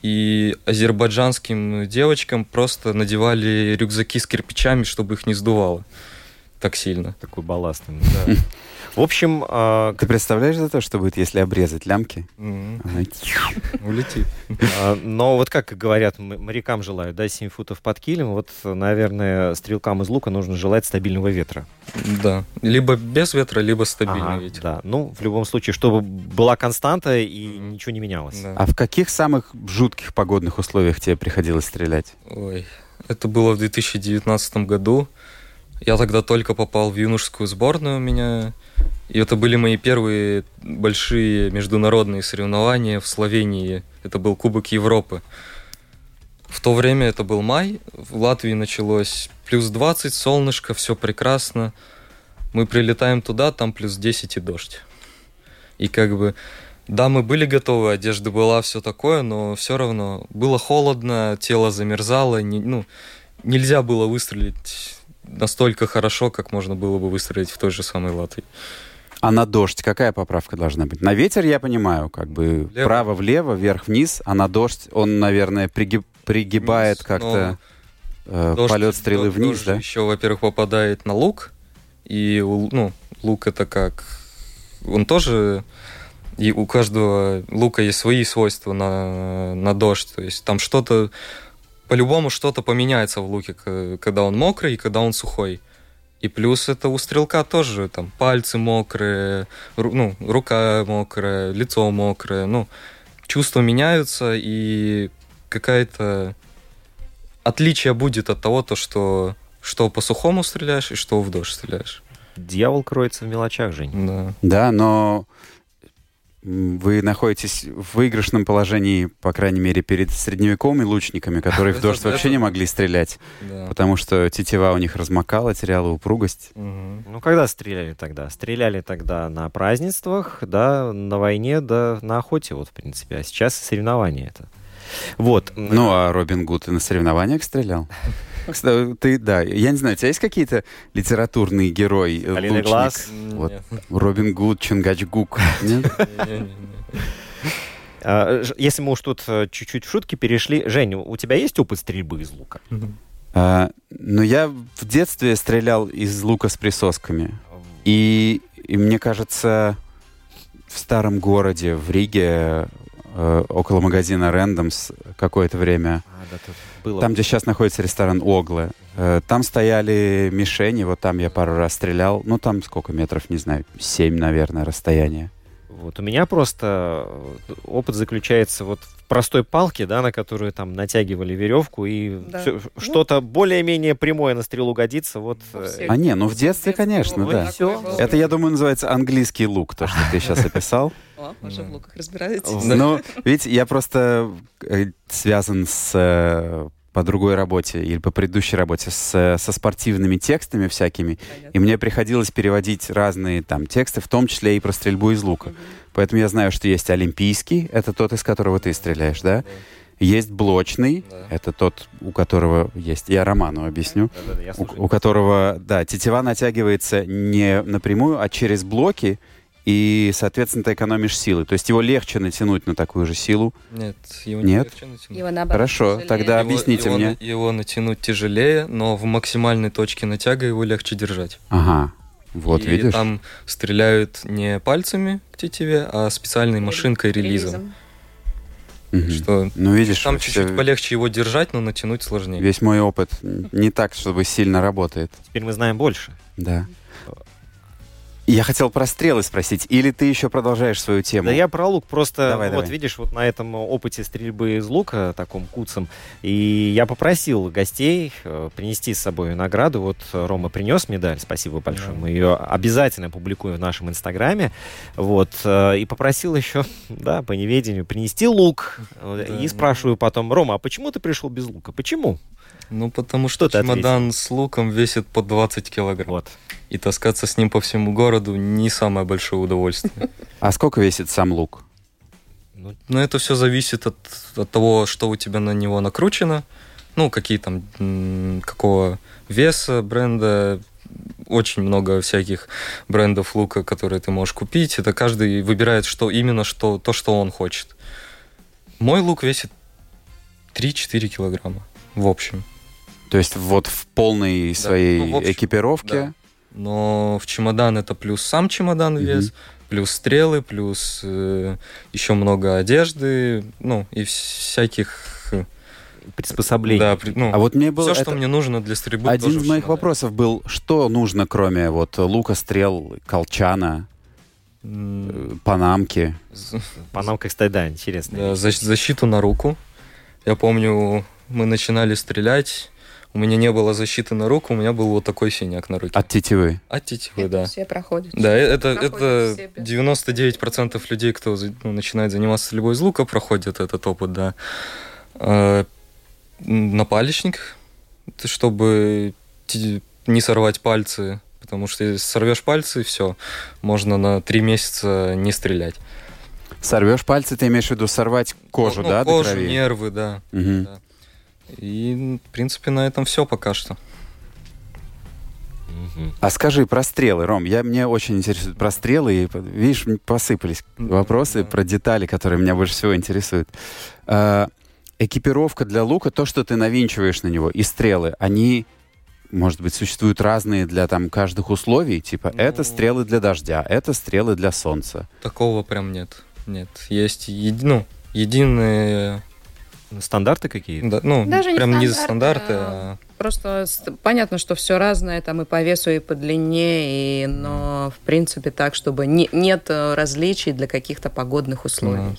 S3: и азербайджанским девочкам просто надевали рюкзаки с кирпичами, чтобы их не сдувало так сильно.
S1: Такой балластный. Да. В общем, а,
S2: Ты представляешь за то, что будет, если обрезать лямки?
S3: Улетит.
S1: А, Но вот как говорят, морякам желают, да, 7 футов под килем, вот, наверное, стрелкам из лука нужно желать стабильного ветра.
S3: Да. Либо без ветра, либо стабильный ветер.
S1: Да, ну, в любом случае, чтобы была константа и ничего не менялось.
S2: А в каких самых жутких погодных условиях тебе приходилось стрелять?
S3: Ой, это было в 2019 году. Я тогда только попал в юношескую сборную у меня. И это были мои первые большие международные соревнования в Словении. Это был Кубок Европы. В то время это был май, в Латвии началось плюс 20, солнышко, все прекрасно. Мы прилетаем туда, там плюс 10 и дождь. И как бы, да, мы были готовы, одежда была, все такое, но все равно было холодно, тело замерзало, не, ну, нельзя было выстрелить настолько хорошо, как можно было бы выстрелить в той же самой Латвии.
S2: А на дождь какая поправка должна быть? На ветер я понимаю, как бы
S3: Влево.
S2: право-влево, вверх-вниз, а на дождь он, наверное, пригиб- пригибает
S3: Вниз,
S2: как-то э,
S3: Дождь-
S2: полет стрелы
S3: дождь
S2: вниз, да?
S3: Еще, во-первых, попадает на лук, и ну, лук это как, он тоже и у каждого лука есть свои свойства на, на дождь. То есть там что-то, по-любому что-то поменяется в луке, когда он мокрый и когда он сухой. И плюс это у стрелка тоже, там, пальцы мокрые, ру- ну, рука мокрая, лицо мокрое, ну, чувства меняются, и какая-то отличие будет от того, то, что, что по сухому стреляешь и что в дождь стреляешь.
S1: Дьявол кроется в мелочах, Жень.
S3: Да.
S2: Да, но вы находитесь в выигрышном положении, по крайней мере, перед средневековыми лучниками, которые в дождь вообще не могли стрелять, потому что тетива у них размокала, теряла упругость.
S1: Ну, когда стреляли тогда? Стреляли тогда на празднествах, да, на войне, да, на охоте, вот, в принципе. А сейчас соревнования это. Вот.
S2: Ну, а Робин Гуд и на соревнованиях стрелял? Кстати, Ты, да, я не знаю, у тебя есть какие-то литературный герой, э, лучник?
S1: глаз.
S2: Вот. Робин Гуд, Чунгачгук. Нет?
S1: А, Если мы уж тут э, чуть-чуть в шутки перешли. Жень, у тебя есть опыт стрельбы из лука?
S2: А, Ну, я в детстве стрелял из лука с присосками. И, и мне кажется, в старом городе, в Риге, э, около магазина Randoms какое-то время,
S1: А, да, тут было.
S2: там, где сейчас находится ресторан Огле, э, там стояли мишени, вот там я пару раз стрелял. Ну, там сколько метров, не знаю, семь, наверное, расстояние.
S1: Вот у меня просто э, опыт заключается вот в простой палке, да, на которую там натягивали веревку, и
S4: Да.
S1: всё- что-то более-менее прямое на стрелу годится. Вот э.
S2: А не, ну в детстве, конечно,
S1: Ну,
S2: да.
S4: был.
S2: Это, я думаю, называется английский лук, то, что ты сейчас описал.
S4: О, вы в луках разбираетесь.
S2: Ну, видите, я просто э, связан с э, по другой работе или по предыдущей работе с, со спортивными текстами всякими, и мне приходилось переводить разные там тексты, в том числе и про стрельбу из лука. Поэтому я знаю, что есть олимпийский, это тот, из которого ты стреляешь, да? Есть блочный,
S3: Да.
S2: это тот, у которого есть, я Роману объясню,
S1: да-да-да, я
S2: у,
S1: слушаю.
S2: у которого, да, тетива натягивается не напрямую, а через блоки, и, соответственно, ты экономишь силы. То есть его легче натянуть на такую же силу.
S3: Нет, его
S2: Нет?
S3: не легче натянуть.
S4: Его наоборот
S2: Хорошо,
S4: тяжелее.
S2: тогда
S3: Его-
S2: объясните
S3: его,
S2: мне.
S3: Его натянуть тяжелее, но в максимальной точке натяга его легче держать.
S2: Ага, вот
S3: и
S2: видишь.
S3: там стреляют не пальцами к тетиве, а специальной машинкой релизом.
S2: Мгм.
S3: Что
S2: Ну, видишь,
S3: там чуть-чуть полегче его держать, но натянуть сложнее.
S2: весь мой опыт не так, чтобы сильно работает.
S1: Теперь мы знаем больше.
S2: Да. Я хотел про стрелы спросить, или ты еще продолжаешь свою тему?
S1: Да я про лук просто,
S2: Давай,
S1: вот
S2: давай.
S1: видишь, вот на этом опыте стрельбы из лука, таком куцем, и я попросил гостей э, принести с собой награду. Вот Рома принес медаль, спасибо большое.
S3: Да.
S1: Мы ее обязательно публикуем в нашем инстаграме. Вот, э, и попросил еще, да, по неведению, принести лук.
S3: Да,
S1: и спрашиваю потом, Рома, а почему ты пришел без лука? Почему?
S3: Ну, потому
S1: Что
S3: что, чемодан с луком весит по 20 килограмм.
S1: Вот.
S3: И таскаться с ним по всему городу не самое большое удовольствие.
S2: А сколько весит сам лук?
S1: Ну,
S3: это все зависит от, от того, что у тебя на него накручено. Ну, какие там, какого веса бренда. Очень много всяких брендов лука, которые ты можешь купить. Это каждый выбирает, что именно что, то, что он хочет. Мой лук весит 3-4 килограмма в общем.
S2: То есть вот в полной своей
S3: ну, в общем,
S2: экипировке?
S3: да. Но в чемодан это плюс сам чемодан вес, плюс стрелы, плюс э, еще много одежды, ну и всяких, э,
S1: приспособление.
S3: да, при- ну,
S2: А вот мне было
S3: все,
S2: это-
S3: что мне нужно для стрельбы.
S2: Один
S3: тоже
S2: из моих вопросов был, что нужно, кроме вот лука, стрел, колчана, э, панамки?
S1: Панамка, кстати, да, интересно.
S3: да, защ- защиту на руку. Я помню, мы начинали стрелять. У меня не было защиты на руку, у меня был вот такой синяк на руке.
S2: От тетивы.
S3: От тетивы,
S4: Это
S3: да.
S4: все проходят.
S3: Да, э- это,
S4: Проходят
S3: это
S4: все без-
S3: 99% людей, кто ну, начинает заниматься стрельбой из лука, проходят этот опыт, да. Э, м, Напалечник, чтобы не сорвать пальцы, потому что если сорвешь пальцы, все, можно на три месяца не стрелять.
S2: Сорвешь пальцы, ты имеешь в виду сорвать кожу,
S3: Ну,
S2: да,
S3: кожу,
S2: до крови?
S3: нервы, да.
S2: Мгм.
S3: Да. И, в принципе, на этом все пока что.
S2: А скажи про стрелы, Ром. Я, мне очень интересует про стрелы. И, видишь, посыпались вопросы про детали, которые меня больше всего интересуют. А, экипировка для лука, то, что ты навинчиваешь на него, и стрелы, они, может быть, существуют разные для там каждых условий? Типа,
S3: Ну.
S2: это стрелы для дождя, это стрелы для солнца.
S3: Такого прям нет. Нет. Есть еди- ну, единые,
S1: Стандарты какие-то?
S3: да, ну,
S4: Даже не
S3: прям не
S4: стандарты,
S3: стандарты,
S4: а
S3: а
S4: Просто понятно, что все разное, там и по весу, и по длине, и, но в принципе так, чтобы не, нет э, различий для каких-то погодных условий.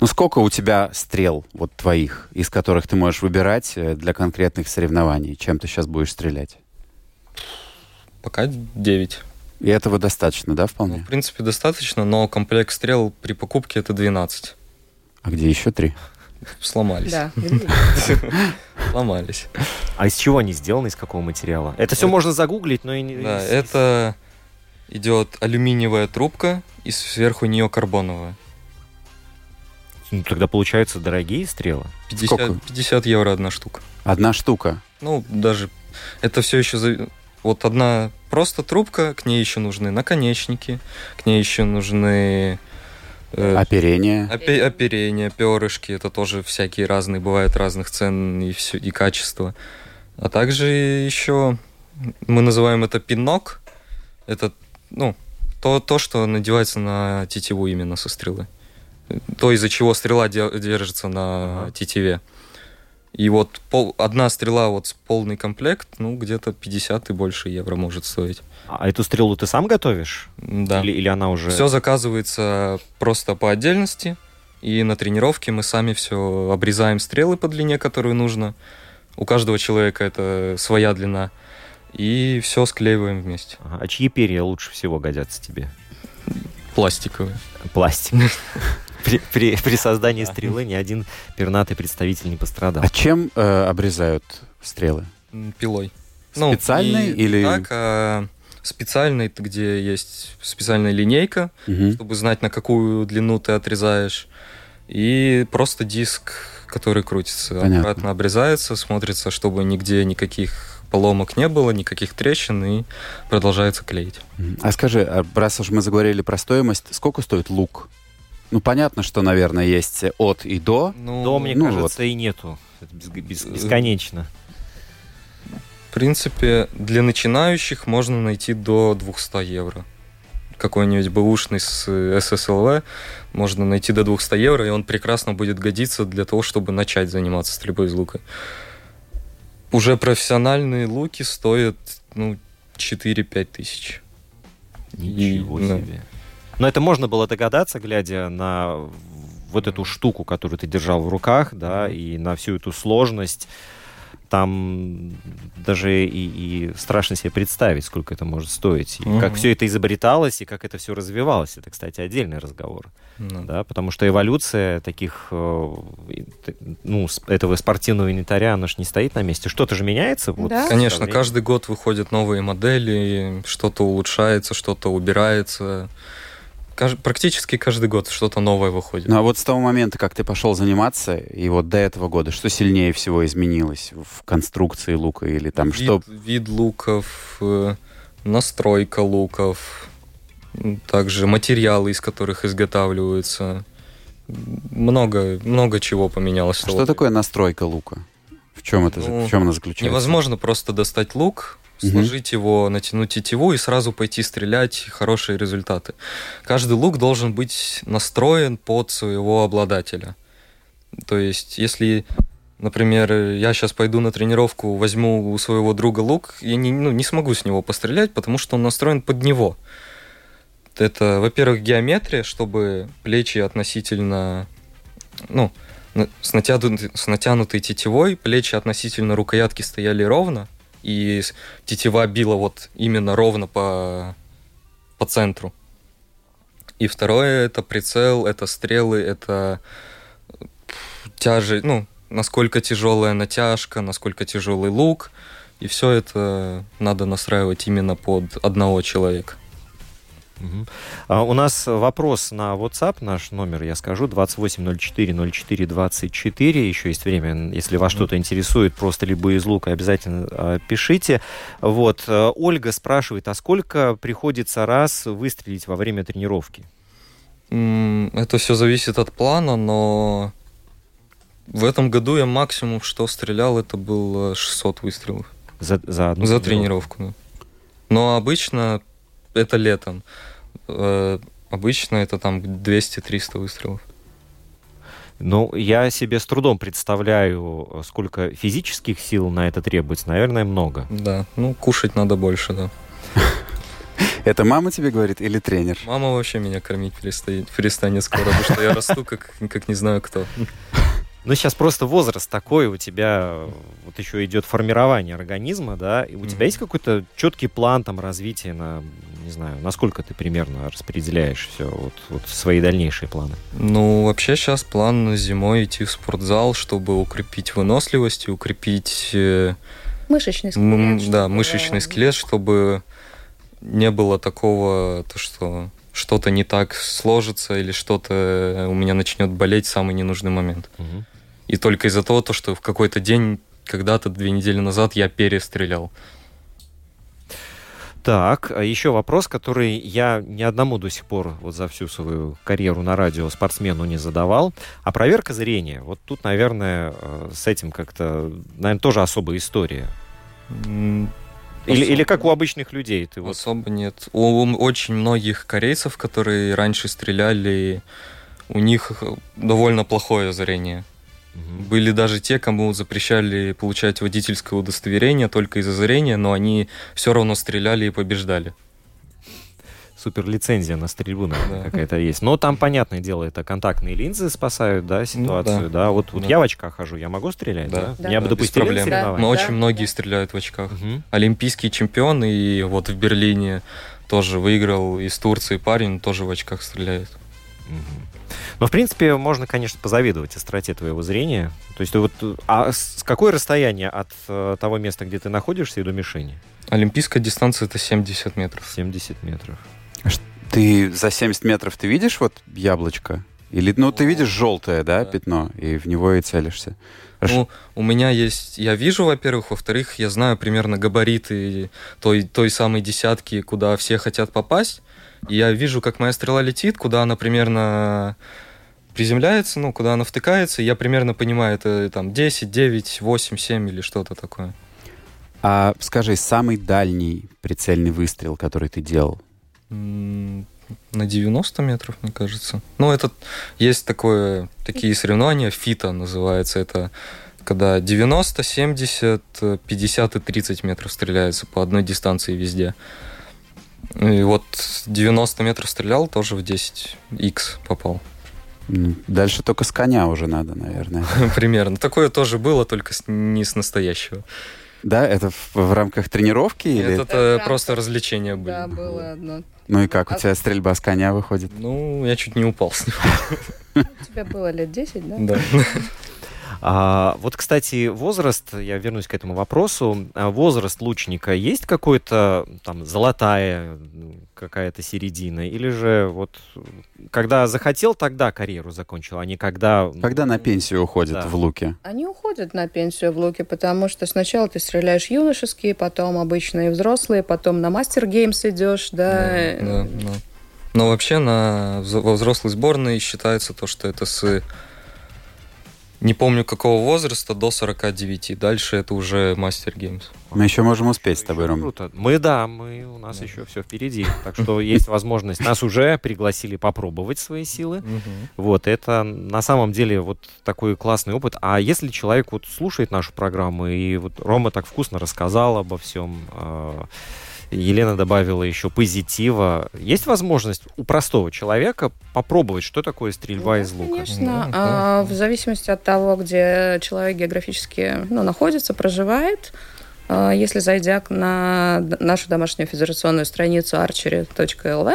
S2: Ну, сколько у тебя стрел, вот твоих, из которых ты можешь выбирать э, для конкретных соревнований? Чем ты сейчас будешь стрелять?
S3: пока 9.
S2: И этого достаточно, да,
S3: Ну,
S2: вполне?
S3: в принципе, достаточно, но комплект стрел при покупке это 12.
S2: А где еще три?
S3: Сломались.
S4: Да.
S3: Сломались.
S1: А из чего они сделаны, из какого материала? Это все
S3: Это-
S1: можно загуглить, но и не...
S3: Да, это идет алюминиевая трубка и сверху нее карбоновая.
S1: Ну, тогда получаются дорогие стрелы.
S3: 50,
S2: Сколько?
S3: 50 евро одна штука.
S2: Одна штука.
S3: Ну, даже это все еще... за- Вот одна просто трубка, к ней еще нужны наконечники, к ней еще нужны э,
S2: Оперение.
S3: опе- оперения, перышки. Это тоже всякие разные, бывают разных цен и, все, и качества. А также еще мы называем это пинок. Это, ну, то, то, что надевается на тетиву именно со стрелы. То, из-за чего стрела де- держится на
S1: Ага.
S3: тетиве. И вот пол, одна стрела, вот с полный комплект, ну, где-то 50 и больше евро может стоить.
S1: А эту стрелу ты сам готовишь?
S3: Да.
S1: Или, или она уже...
S3: Все заказывается просто по отдельности. И на тренировке мы сами все обрезаем стрелы по длине, которую нужно. У каждого человека это своя длина. И все склеиваем вместе.
S1: А чьи перья лучше всего годятся тебе?
S3: Пластиковые.
S1: Пластик. При, при- при создании стрелы ни один пернатый представитель не пострадал.
S2: А чем э, обрезают стрелы?
S3: Пилой.
S2: Специальной
S3: не
S2: или-
S3: Так, а специальной, где есть специальная линейка,
S2: Мгм.
S3: чтобы знать, на какую длину ты отрезаешь. И просто диск, который крутится,
S2: Понятно.
S3: аккуратно обрезается, смотрится, чтобы нигде никаких поломок не было, никаких трещин, и продолжается клеить.
S2: А скажи, а раз уж мы заговорили про стоимость, сколько стоит лук? Ну, понятно, что, наверное, есть от и до.
S3: Ну,
S1: Да, мне
S2: ну
S1: кажется, и нету. Это без- бесконечно.
S3: в принципе, для начинающих можно найти до 200 евро. Какой-нибудь бэушный с э, ССЛВ можно найти до 200 евро, и он прекрасно будет годиться для того, чтобы начать заниматься стрельбой из лука. Уже профессиональные луки стоят, ну, 4-5 тысяч.
S1: Ничего
S3: И, да.
S1: Но это можно было догадаться, глядя на вот эту штуку, которую ты держал в руках, да, и на всю эту сложность. Там даже и, и страшно себе представить, сколько это может стоить. И как
S3: Мгм.
S1: все это изобреталось, и как это все развивалось. Это, кстати, отдельный разговор.
S3: Да.
S1: Да, потому что эволюция таких, э, ну, этого спортивного инвентаря, она же не стоит на месте. Что-то же меняется. Вот,
S4: Да.
S3: Конечно, каждый год выходят новые модели, что-то улучшается, что-то убирается. Каж- Практически каждый год что-то новое выходит.
S2: Ну, а вот с того момента, как ты пошел заниматься, и вот до этого года, что сильнее всего изменилось в конструкции лука или там
S3: вид,
S2: что?
S3: вид луков, э, настройка луков, также материалы, из которых изготавливаются. Много, много чего поменялось.
S2: А что такое настройка лука? В чем это?
S3: Ну,
S2: в чем она заключается?
S3: Невозможно просто достать лук, Сложить его, натянуть тетиву и сразу пойти стрелять хорошие результаты. Каждый лук должен быть настроен под своего обладателя. То есть, если, например, я сейчас пойду на тренировку, возьму у своего друга лук, я не, ну, не смогу с него пострелять, потому что он настроен под него. Это, во-первых, геометрия, чтобы плечи относительно, ну, с, натянутой, с натянутой тетивой, плечи относительно рукоятки стояли ровно, и тетива била вот именно ровно по, по центру. И второе это прицел, это стрелы, это тяжесть, ну, насколько тяжелая натяжка, насколько тяжелый лук. И все это надо настраивать именно под одного человека.
S1: А, у нас вопрос на WhatsApp, наш номер, я скажу, 28040424. Еще есть время, если вас что-то интересует, просто либо из лука, обязательно а, пишите. Вот. э, Ольга спрашивает, а сколько приходится раз выстрелить во время тренировки?
S3: Это все зависит от плана, но в этом году я максимум, что стрелял, это было 600 выстрелов.
S1: За, за одну
S3: За тренировку, да. Но обычно это летом. Э, Обычно это там 200-300 выстрелов.
S1: Ну, я себе с трудом представляю, сколько физических сил на это требуется. Наверное, много.
S3: Да, ну кушать надо больше, да.
S2: Это мама тебе говорит или тренер?
S3: Мама вообще меня кормить перестанет, перестанет скоро, потому что я расту, как, как не знаю кто.
S1: Ну, сейчас просто возраст такой, у тебя вот еще идет формирование организма, да, и у тебя
S3: Мгм.
S1: есть какой-то четкий план там развития на, не знаю, насколько ты примерно распределяешь все, вот, вот свои дальнейшие планы?
S3: Ну, вообще сейчас план зимой идти в спортзал, чтобы укрепить выносливость и укрепить э,
S4: Мышечный
S3: м,
S4: скелет.
S3: да,
S4: чтобы,
S3: мышечный скелет, чтобы не было такого, то, что что-то не так сложится или что-то у меня начнет болеть в самый ненужный момент.
S1: Мгм.
S3: И только из-за того, то, что в какой-то день, когда-то две недели назад я перестрелял.
S1: Так, а еще вопрос, который я ни одному до сих пор вот за всю свою карьеру на радио спортсмену не задавал. А проверка зрения. Вот тут, наверное, э, с этим как-то, наверное, тоже особая история. Или,
S3: Особо.
S1: или как у обычных людей. Ты вот
S3: Особо нет. У очень многих корейцев, которые раньше стреляли, у них э, довольно плохое зрение. Были даже те, кому запрещали получать водительское удостоверение только из-за зрения, но они все равно стреляли и побеждали.
S1: супер лицензия на стрельбу, наверное,
S3: Да.
S1: какая-то есть. Но там, понятное дело, это контактные линзы спасают, да, ситуацию,
S3: Ну да.
S1: да. Вот, вот
S3: Да.
S1: я в очках хожу, я могу стрелять, да?
S3: Да.
S4: Да.
S1: Меня бы
S4: Да,
S3: без
S1: допустили
S3: проблем.
S1: соревнования?
S3: Но
S4: Да,
S3: очень многие
S4: да.
S3: стреляют в очках.
S1: Мгм.
S3: Олимпийский чемпион и вот в Берлине тоже выиграл из Турции парень, тоже в очках стреляет.
S1: Мгм. Но, в принципе, можно, конечно, позавидовать остроте твоего зрения. То есть, вот, а с какое расстояние от э, того места, где ты находишься, и до мишени?
S3: Олимпийская дистанция это 70 метров.
S1: 70 метров.
S2: Ты за 70 метров ты видишь вот яблочко? Или, ну, ты видишь желтое, да,
S3: Да.
S2: пятно, и в него и целишься. Хорошо.
S3: Ну, у меня есть, я вижу, во-первых, во-вторых, я знаю примерно габариты той, той самой десятки, куда все хотят попасть. И я вижу, как моя стрела летит, куда она примерно приземляется, ну, куда она втыкается, я примерно понимаю, это там 10, 9, 8, 7 или что-то такое.
S2: А скажи, самый дальний прицельный выстрел, который ты делал?
S3: На 90 метров, мне кажется. Ну, это есть такое, такие соревнования, ФИТа называется, это когда 90, 70, э, 50 и 30 метров стреляется по одной дистанции везде. И вот 90 метров стрелял, тоже в 10х попал.
S2: Ну, Дальше только с коня уже надо, наверное.
S3: Примерно. Такое тоже было, только не с настоящего.
S2: Да, это в, в рамках тренировки или?
S3: Это,
S4: Это
S3: просто развлечения были.
S4: Да, было одно.
S2: Ну и как, у
S4: А-
S2: тебя стрельба с коня выходит?
S3: Ну, я чуть не упал с него.
S4: У тебя было лет 10, да?
S3: Да.
S1: А, вот, кстати, возраст, я вернусь к этому вопросу. А возраст лучника есть какой-то там золотая какая-то середина? Или же вот когда захотел, тогда карьеру закончил, а не когда...
S2: Когда на пенсию уходят
S1: Да.
S2: в луке?
S4: Они уходят на пенсию в луке, потому что сначала ты стреляешь юношеские, потом обычные взрослые, потом на мастер геймс идешь, да.
S3: Да, да. Но вообще на, во взрослой сборной считается то, что это с не помню какого возраста до 49. Дальше это уже мастер геймс.
S2: Мы еще можем успеть с тобой,
S1: Еще
S2: Ром.
S1: Круто. Мы, да, мы, у нас
S3: Да.
S1: еще все впереди. Так что есть возможность. Нас уже пригласили попробовать свои силы. Вот, это на самом деле вот такой классный опыт. А если человек вот слушает нашу программу, и вот Рома так вкусно рассказал обо всем, э, Елена добавила еще позитива. Есть возможность у простого человека попробовать, что такое стрельба
S4: Да,
S1: из лука?
S4: Конечно,
S3: Ну,
S4: А, в зависимости от того, где человек географически ну, находится, проживает. А, Если зайдя к- на нашу домашнюю федерационную страницу archery.lv,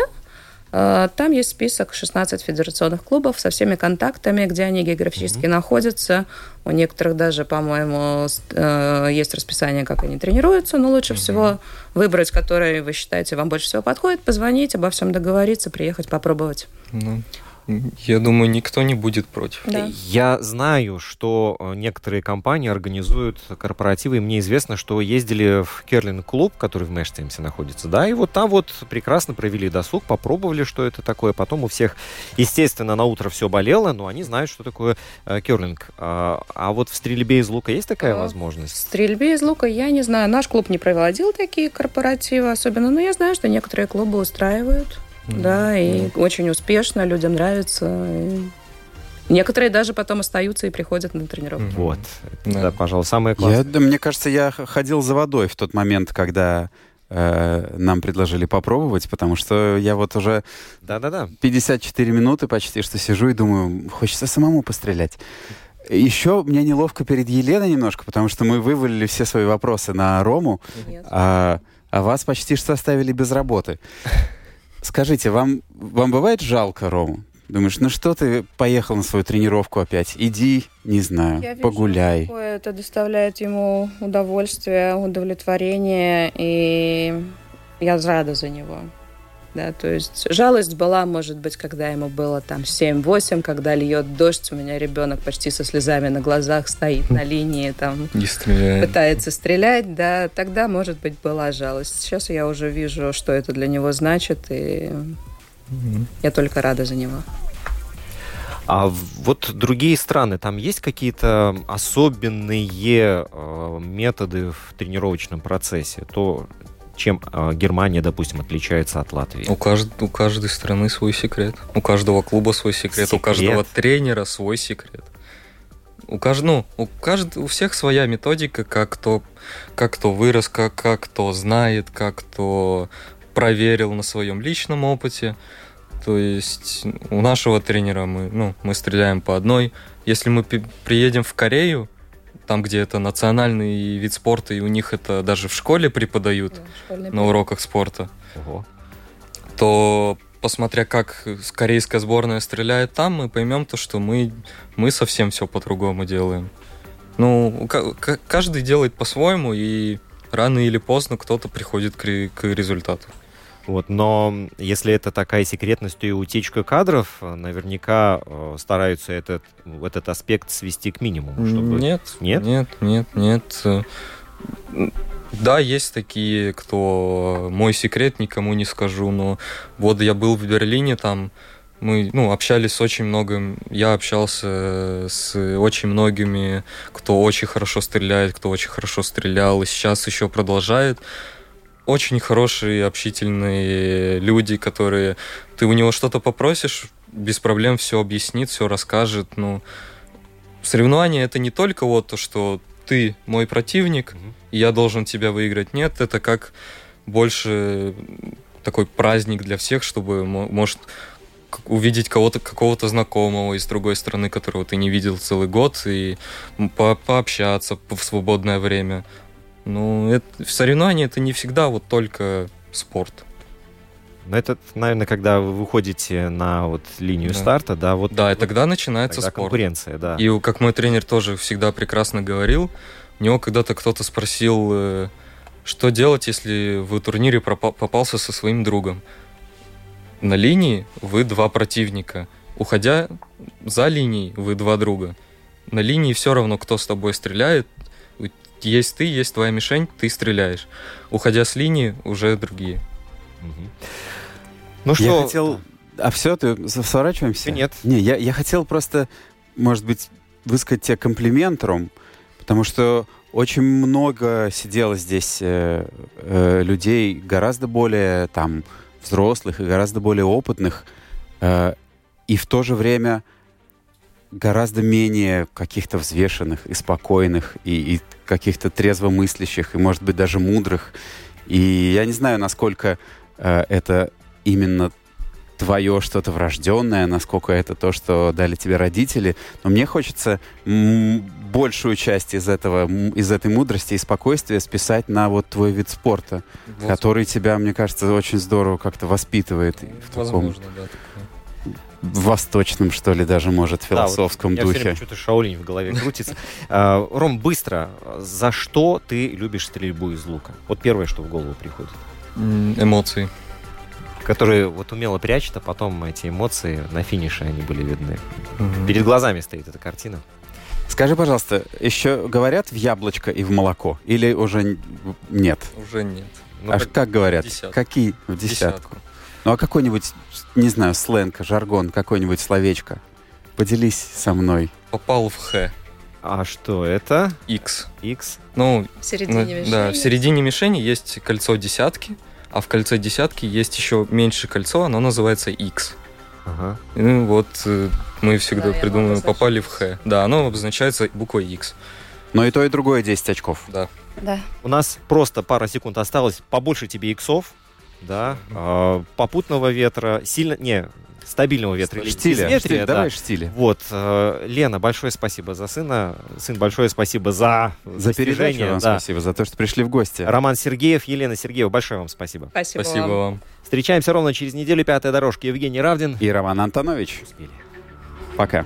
S4: там есть список 16 федерационных клубов со всеми контактами, где они географически находятся. У некоторых даже, по-моему, э, есть расписание, как они тренируются, но лучше всего выбрать, который вы считаете вам больше всего подходит, позвонить, обо всем договориться, приехать, попробовать.
S3: Ну, я думаю, никто не будет против.
S4: Да.
S1: Я знаю, что э, некоторые компании организуют корпоративы, и мне известно, что ездили в керлинг-клуб, который в Мэштеймсе находится, да, и вот там вот прекрасно провели досуг, попробовали, что это такое, потом у всех, естественно, на утро все болело, но они знают, что такое э, керлинг. А, а вот в стрельбе из лука есть такая
S4: А, В
S1: возможность?
S4: стрельбе из лука я не знаю. Наш клуб не проводил такие корпоративы особенно, но я знаю, что некоторые клубы устраивают. Да, и очень успешно, людям нравится. и Некоторые даже потом остаются и приходят на тренировки.
S1: Вот.
S3: Да.
S1: Да, пожалуй, самое
S2: Я,
S1: классное.
S2: да, мне кажется, я ходил за водой в тот момент, когда э, нам предложили попробовать, потому что я вот уже
S1: Да-да-да.
S2: 54 минуты почти что сижу и думаю, хочется самому пострелять. Еще мне неловко перед Еленой немножко, потому что мы вывалили все свои вопросы на Рому,
S4: Нет.
S2: а, а вас почти что оставили без работы. Скажите, вам, вам бывает жалко Рому? Думаешь, ну что ты поехал на свою тренировку опять? Иди, не знаю,
S4: Я вижу,
S2: погуляй.
S4: какое это доставляет ему удовольствие, удовлетворение, и я рада за него. Да, то есть жалость была, может быть, когда ему было там 7-8, когда льет дождь, у меня ребенок почти со слезами на глазах стоит на линии, там
S3: Не стреляет.
S4: пытается стрелять, да, тогда, может быть, была жалость. Сейчас я уже вижу, что это для него значит, и
S3: Мгм.
S4: я только рада за него.
S1: А вот другие страны, там есть какие-то особенные э, методы в тренировочном процессе? То, чем э, Германия, допустим, отличается от Латвии?
S3: У, кажд- у каждой страны свой секрет. У каждого клуба свой секрет. У
S1: Секрет?
S3: каждого тренера свой секрет. У, кажд... ну, у, кажд... у всех своя методика, как кто, как кто вырос, как, как кто знает, как кто проверил на своем личном опыте. То есть у нашего тренера мы, ну, мы стреляем по одной. Если мы приедем в Корею, там, где это национальный вид спорта, и у них это даже в школе преподают на уроках спорта,
S1: Ого.
S3: то посмотря, как корейская сборная стреляет там, мы поймем то, что мы, мы совсем все по-другому делаем. Ну, каждый делает по-своему, и рано или поздно кто-то приходит к, к результату.
S1: Вот, но если это такая секретность и утечка кадров, э, наверняка э, стараются этот, этот аспект свести к минимуму. Чтобы...
S3: Нет,
S1: Нет?
S3: нет, нет, нет. Да, есть такие, кто мой секрет никому не скажу, но вот я был в Берлине, там мы ну, общались с очень многим, я общался с очень многими, кто очень хорошо стреляет, кто очень хорошо стрелял, и сейчас еще продолжает. Очень хорошие, общительные люди, которые... Ты у него что-то попросишь, без проблем все объяснит, все расскажет. Ну, соревнование это не только вот то, что ты мой противник,
S1: Мгм.
S3: и я должен тебя выиграть. Нет, это как больше такой праздник для всех, чтобы, мо- может, увидеть кого-то, какого-то знакомого из другой страны, которого ты не видел целый год, и по пообщаться в свободное время. Ну, это, соревнование это не всегда вот только спорт.
S1: Но это, наверное, когда вы выходите на вот линию
S3: Да.
S1: старта, да, вот
S3: Да, и тогда начинается
S1: тогда
S3: спорт.
S1: конкуренция, да.
S3: И как мой тренер тоже всегда прекрасно говорил, у него когда-то кто-то спросил, э, что делать, если в турнире попался со своим другом. На линии вы два противника. Уходя за линией, вы два друга. На линии все равно, кто с тобой стреляет. Есть ты, есть твоя мишень, ты стреляешь. Уходя с линии, уже другие.
S1: Мгм. Ну что,
S2: Я хотел... А все, ты сворачиваемся?
S1: Нет.
S2: Не, я, я хотел просто, может быть, высказать тебе комплимент, Ром, потому что очень много сидело здесь э, э, людей гораздо более там взрослых и гораздо более опытных, э, и в то же время гораздо менее каких-то взвешенных и спокойных, и, и каких-то трезвомыслящих, и, может быть, даже мудрых. И я не знаю, насколько э, это именно твое что-то врожденное, насколько это то, что дали тебе родители. Но мне хочется большую часть из этого, из этой мудрости и спокойствия списать на вот твой вид спорта,
S3: Вот,
S2: который тебя, мне кажется, очень здорово как-то воспитывает в таком
S3: возможно, да. Такое.
S2: восточном, что ли, даже, может,
S1: Да, вот
S2: философском
S1: меня всё
S2: духе.
S1: время что-то Шаолинь в голове крутится. А, Ром, быстро, за что ты любишь стрельбу из лука? Вот первое, что в голову приходит.
S3: Эмоции.
S1: Которые вот умело прячет, а потом эти эмоции на финише они были видны. Перед глазами стоит эта картина.
S2: Скажи, пожалуйста, еще говорят в яблочко и в молоко? Или уже нет?
S3: Уже нет.
S1: Ну,
S2: а
S1: как-
S2: как говорят?
S3: десятку.
S2: Какие? В десятку. Ну а какой-нибудь, не знаю, сленг, жаргон, какое-нибудь словечко? Поделись со мной.
S3: Попал в Х.
S1: А что это?
S3: X.
S1: X?
S3: Ну,
S4: В середине
S3: ну,
S4: мишени.
S3: да, в середине мишени есть кольцо десятки, а в кольце десятки есть еще меньше кольцо, оно называется X.
S1: Ага.
S3: И, Ну вот э, мы всегда
S4: Да,
S3: придумываем, попали в Х. Да, оно обозначается буквой X.
S2: Но и то, и другое 10 очков.
S3: Да.
S4: Да.
S1: У нас просто пара секунд осталось. Побольше тебе иксов, да, а, попутного ветра, сильно, не, стабильного ветра. или
S2: Штиля,
S1: безветрия,
S2: штиль,
S1: да.
S2: давай штили.
S1: Вот, э, Лена, большое спасибо за сына. Сын, большое спасибо за
S2: За передачу вам
S1: да.
S2: спасибо, за то, что пришли в гости.
S1: Роман Сергеев, Елена Сергеева, большое вам спасибо.
S4: Спасибо,
S3: Спасибо
S4: вам.
S3: вам.
S1: Встречаемся ровно через неделю. Пятая дорожка. Евгений Равдин.
S2: И Роман Антонович.
S1: Успели.
S2: Пока.